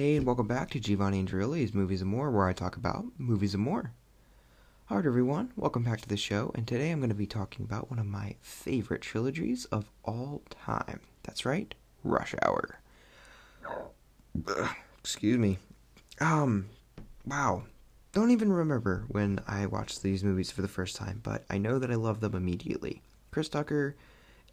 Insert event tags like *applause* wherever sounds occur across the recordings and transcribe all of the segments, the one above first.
Hey, and welcome back to Giovanni and Drilli's Movies and More, where I talk about movies and more. Alright, everyone, welcome back to the show, and today I'm going to be talking about one of my favorite trilogies of all time. That's right, Rush Hour. Ugh, *sighs* excuse me. Um, wow. Don't even remember when I watched these movies for the first time, but I know that I love them immediately. Chris Tucker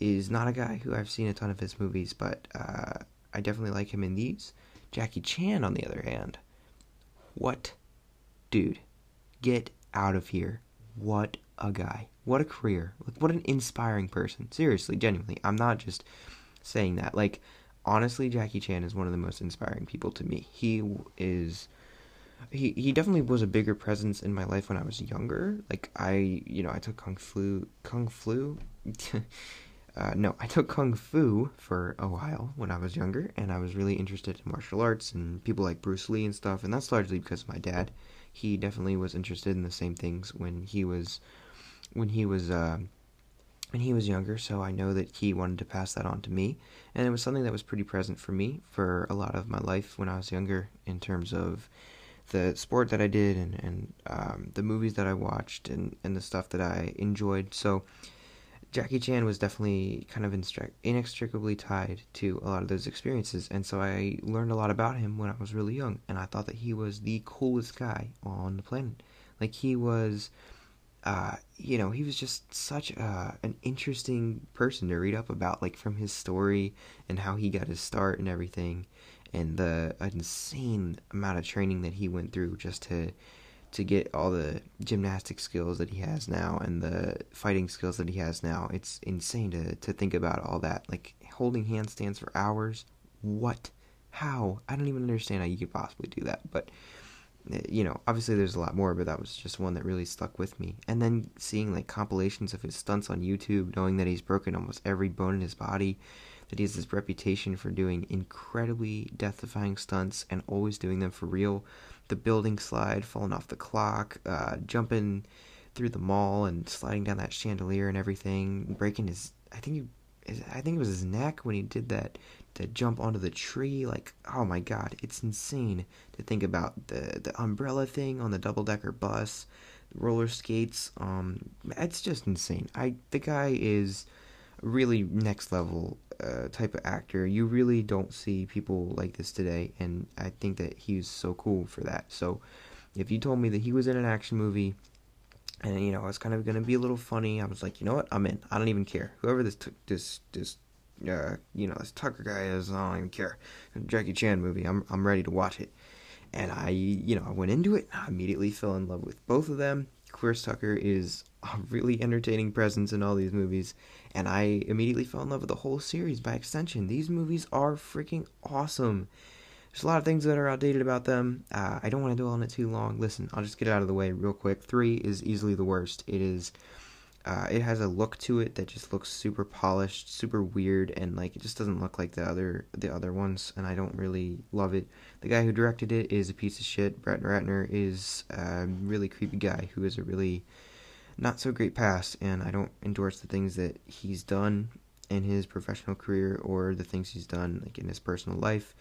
is not a guy who I've seen a ton of his movies, but uh, I definitely like him in these. Jackie Chan, on the other hand, what, dude, get out of here. What a guy. What a career. Like, what an inspiring person. Seriously, genuinely. I'm not just saying that. Like, honestly, Jackie Chan is one of the most inspiring people to me. He is. He, he definitely was a bigger presence in my life when I was younger. Like I, you know, I took kung fu, kung fu, *laughs* uh, no, I took kung fu for a while when I was younger, and I was really interested in martial arts and people like Bruce Lee and stuff. And that's largely because of my dad. He definitely was interested in the same things when he was when he was uh, when he was younger. So I know that he wanted to pass that on to me, and it was something that was pretty present for me for a lot of my life when I was younger in terms of the sport that I did and and um, the movies that I watched and and the stuff that I enjoyed. So Jackie Chan was definitely kind of inextricably tied to a lot of those experiences, and so I learned a lot about him when I was really young, and I thought that he was the coolest guy on the planet. Like he was, uh, you know, he was just such a, an interesting person to read up about, like from his story and how he got his start and everything, and the insane amount of training that he went through just to to get all the gymnastic skills that he has now and the fighting skills that he has now. It's insane to, to think about all that. Like holding handstands for hours. What? How? I don't even understand how you could possibly do that. But, eh, you know, obviously there's a lot more, but that was just one that really stuck with me. And then seeing like compilations of his stunts on YouTube, knowing that he's broken almost every bone in his body, that he has this reputation for doing incredibly death defying stunts and always doing them for real the building slide, falling off the clock, uh, jumping through the mall and sliding down that chandelier and everything, breaking his I think he, I think it was his neck when he did that to jump onto the tree. Like, oh my god, it's insane to think about the the umbrella thing on the double decker bus, roller skates. Um, it's just insane. I the guy is really next level uh, type of actor. You really don't see people like this today, and I think that he's so cool for that. So, if you told me that he was in an action movie, and you know it's kind of gonna be a little funny, I was like, you know what, I'm in. I don't even care. Whoever this t- this this uh, you know this Tucker guy is, I don't even care. Jackie Chan movie, I'm I'm ready to watch it. And I, you know, I went into it. and I immediately fell in love with both of them. Chris Tucker is a really entertaining presence in all these movies, and I immediately fell in love with the whole series by extension. These movies are freaking awesome. There's a lot of things that are outdated about them. Uh, I don't want to dwell on it too long. Listen, I'll just get it out of the way real quick. Three is easily the worst. It is. Uh, it has a look to it that just looks super polished, super weird, and like it just doesn't look like the other the other ones, and I don't really love it. The guy who directed it is a piece of shit. Brett Ratner is a really creepy guy who is a really not so great past, and I don't endorse the things that he's done in his professional career or the things he's done like in his personal life.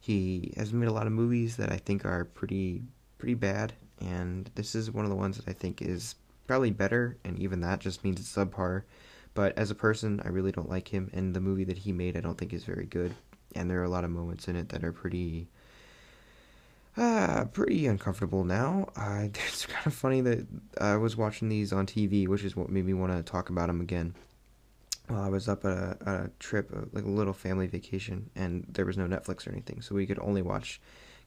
He has made a lot of movies that I think are pretty pretty bad, and this is one of the ones that I think is probably better, and even that just means it's subpar. But as a person, I really don't like him, and the movie that he made I don't think is very good. And there are a lot of moments in it that are pretty uh, pretty uncomfortable now. Uh, *laughs* it's kind of funny that I was watching these on TV, which is what made me want to talk about them again. Well, I was up at a, a trip, like a little family vacation, and there was no Netflix or anything, so we could only watch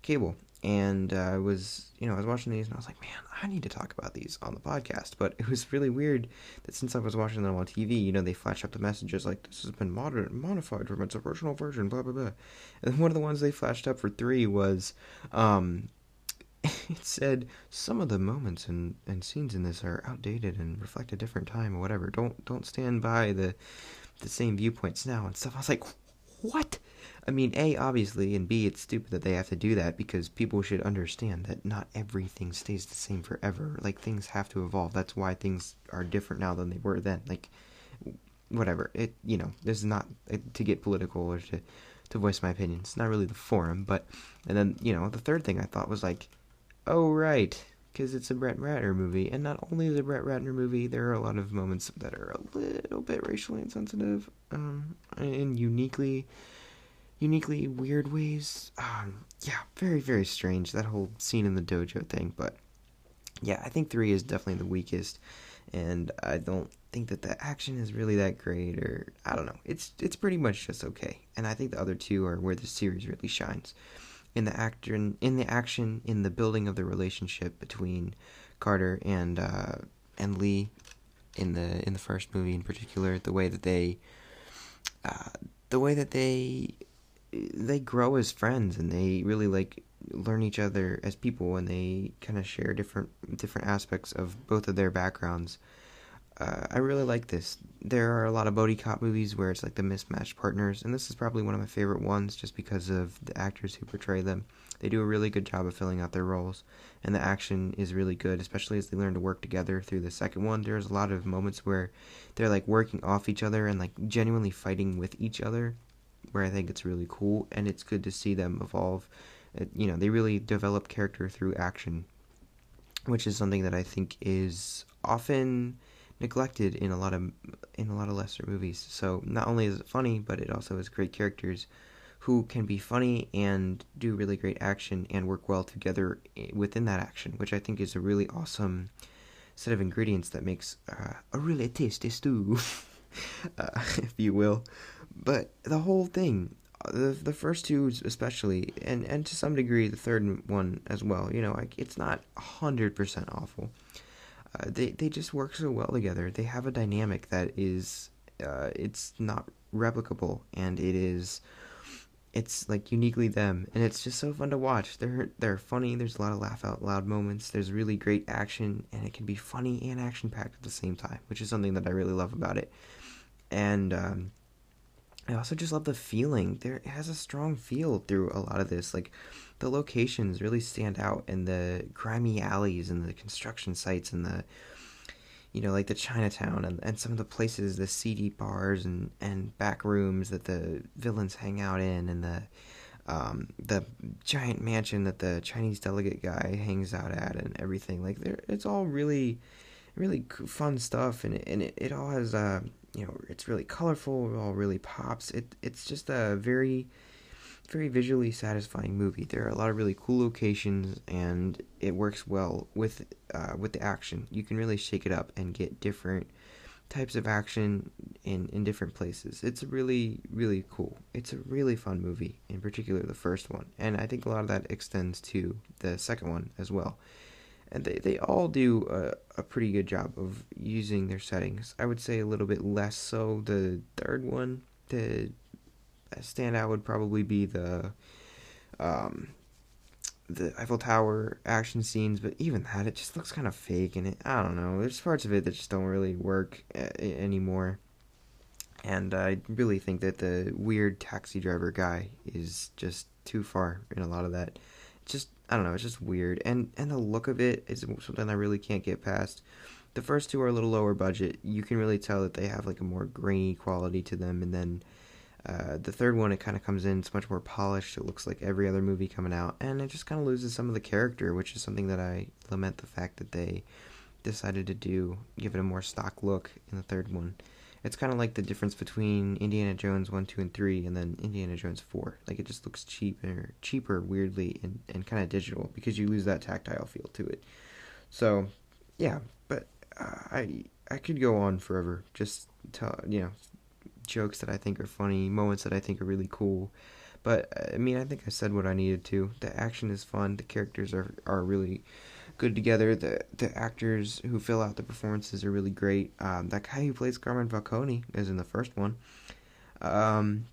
cable and uh, I was, you know, I was watching these and I was like, man, I need to talk about these on the podcast. But it was really weird that since I was watching them on TV, you know, they flash up the messages like this has been mod- modified from its original version, blah blah blah. And one of the ones they flashed up for three was, um, *laughs* it said some of the moments and, and scenes in this are outdated and reflect a different time or whatever. Don't don't stand by the the same viewpoints now and stuff. I was like, what? I mean, A, obviously, and B, it's stupid that they have to do that because people should understand that not everything stays the same forever. Like, things have to evolve. That's why things are different now than they were then. Like, whatever. It, you know, this is not to get political or to to voice my opinion. It's not really the forum, but and then you know the third thing I thought was like, oh right, because it's a Brett Ratner movie, and not only is it a Brett Ratner movie, there are a lot of moments that are a little bit racially insensitive, um, in uniquely, uniquely weird ways. Um, yeah, very very strange that whole scene in the dojo thing, but yeah, I think three is definitely the weakest, and I don't think that the action is really that great, or I don't know. It's it's pretty much just okay, and I think the other two are where the series really shines in the action, in the action, in the building of the relationship between Carter and uh, and Lee in the in the first movie in particular, the way that they uh, the way that they they grow as friends and they really like learn each other as people and they kind of share different different aspects of both of their backgrounds uh, I really like this. There are a lot of buddy cop movies where it's like the mismatched partners, and this is probably one of my favorite ones just because of the actors who portray them. They do a really good job of filling out their roles, and the action is really good, especially as they learn to work together through the second one. There's a lot of moments where they're like working off each other and like genuinely fighting with each other, where I think it's really cool, and it's good to see them evolve. It, you know, they really develop character through action, which is something that I think is often neglected in a lot of in a lot of lesser movies. So not only is it funny, but it also has great characters who can be funny and do really great action and work well together within that action, which I think is a really awesome set of ingredients that makes uh, a really tasty stew, *laughs* uh, *laughs* if you will. But the whole thing, the the first two especially, and and to some degree the third one as well. You know, like it's not hundred percent awful uh, they they just work so well together. They have a dynamic that is uh, it's not replicable, and it is it's like uniquely them, and it's just so fun to watch. They're they're funny. There's a lot of laugh out loud moments. There's really great action, and it can be funny and action packed at the same time, which is something that I really love about it. And um, I also just love the feeling. There it has a strong feel through a lot of this. Like the locations really stand out and the grimy alleys and the construction sites and the you know like the chinatown and, and some of the places the seedy bars and, and back rooms that the villains hang out in and the um, the giant mansion that the chinese delegate guy hangs out at and everything like there it's all really really fun stuff and it, and it, it all has uh you know it's really colorful it all really pops it it's just a very very visually satisfying movie. There are a lot of really cool locations, and it works well with uh, with the action. You can really shake it up and get different types of action in in different places. It's really really cool. It's a really fun movie, in particular the first one, and I think a lot of that extends to the second one as well. And they, they all do a, a pretty good job of using their settings. I would say a little bit less so the third one. The standout would probably be the um, the Eiffel Tower action scenes, but even that, it just looks kind of fake, and it, I don't know. There's parts of it that just don't really work a- anymore. And I really think that the weird taxi driver guy is just too far in a lot of that. Just I don't know. It's just weird, and and the look of it is something I really can't get past. The first two are a little lower budget. You can really tell that they have like a more grainy quality to them, and then uh, the third one, it kind of comes in, it's much more polished. It looks like every other movie coming out, and it just kind of loses some of the character, which is something that I lament the fact that they decided to do, give it a more stock look in the third one. It's kind of like the difference between Indiana Jones 1, 2, and 3, and then Indiana Jones 4. Like, it just looks cheaper, cheaper weirdly, and, and kind of digital, because you lose that tactile feel to it. So, yeah, but uh, I I could go on forever, just tell, you know, jokes that I think are funny, moments that I think are really cool. But I mean, I think I said what I needed to. The action is fun. The characters are are really good together. The the actors who fill out the performances are really great. Um, that guy who plays Carmen Falcone is in the first one. Um,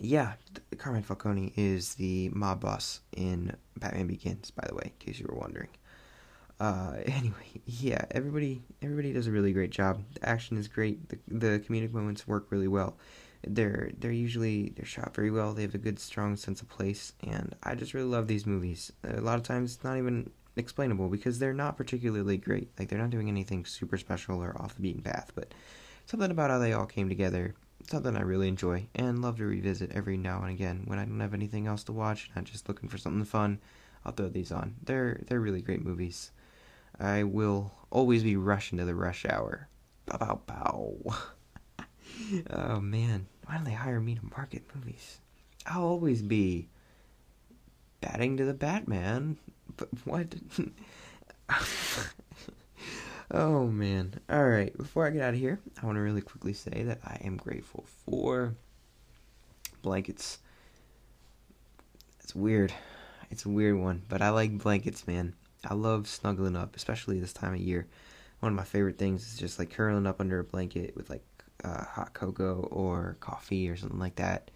yeah, Carmen Falcone is the mob boss in Batman Begins. By the way, in case you were wondering. Uh, *laughs* anyway, yeah, everybody everybody does a really great job. The action is great. The the comedic moments work really well. They're they're usually they're shot very well. They have a good strong sense of place, and I just really love these movies. A lot of times not even explainable because they're not particularly great. Like they're not doing anything super special or off the beaten path, but something about how they all came together something I really enjoy and love to revisit every now and again when I don't have anything else to watch and I'm just looking for something fun. I'll throw these on. They're they're really great movies. I will always be rushing to the rush hour. Bow bow bow. *laughs* oh man, why don't they hire me to market movies? I'll always be batting to the Batman. But what? *laughs* oh man. Alright, before I get out of here, I want to really quickly say that I am grateful for blankets. It's weird. It's a weird one, but I like blankets, man. I love snuggling up, especially this time of year. One of my favorite things is just like curling up under a blanket with like uh, hot cocoa or coffee or something like that,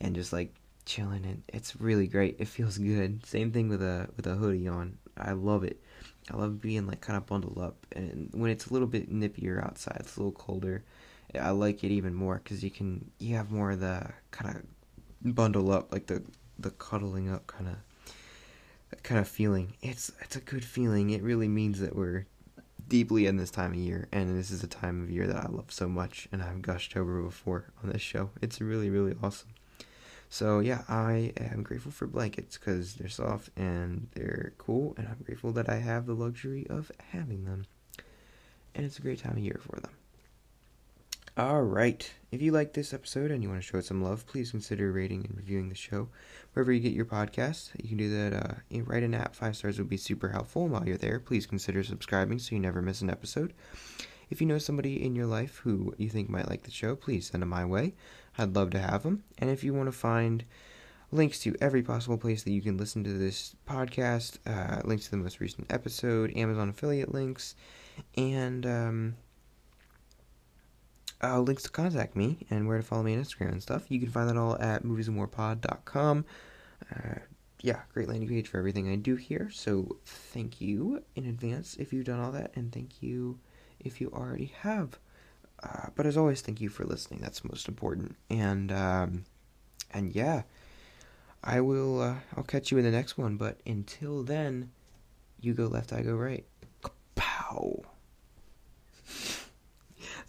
and just like chilling. And it's really great. It feels good. Same thing with a with a hoodie on. I love it. I love being like kind of bundled up, and when it's a little bit nippier outside, it's a little colder. I like it even more because you can you have more of the kind of bundle up, like the the cuddling up kind of kind of feeling. It's it's a good feeling. It really means that we're deeply in this time of year, and this is a time of year that I love so much, and I've gushed over before on this show. It's really really awesome. So yeah, I am grateful for blankets because they're soft and they're cool, and I'm grateful that I have the luxury of having them. And it's a great time of year for them. All right. If you like this episode and you want to show it some love, please consider rating and reviewing the show wherever you get your podcasts. You can do that uh, right in app. Five stars would be super helpful. And while you're there, please consider subscribing so you never miss an episode. If you know somebody in your life who you think might like the show, please send them my way. I'd love to have them. And if you want to find links to every possible place that you can listen to this podcast, uh, links to the most recent episode, Amazon affiliate links, and um, uh, links to contact me and where to follow me on Instagram and stuff. You can find that all at moviesandmorepod.com. Uh, yeah, great landing page for everything I do here. So thank you in advance if you've done all that, and thank you if you already have. Uh, but as always, thank you for listening. That's most important. And um, and yeah, I will. Uh, I'll catch you in the next one. But until then, you go left, I go right. Pow. *laughs*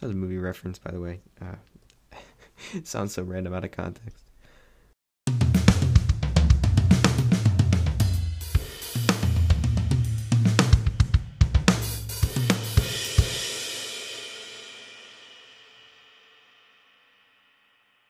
That was a movie reference, by the way. Uh, *laughs* sounds so random out of context.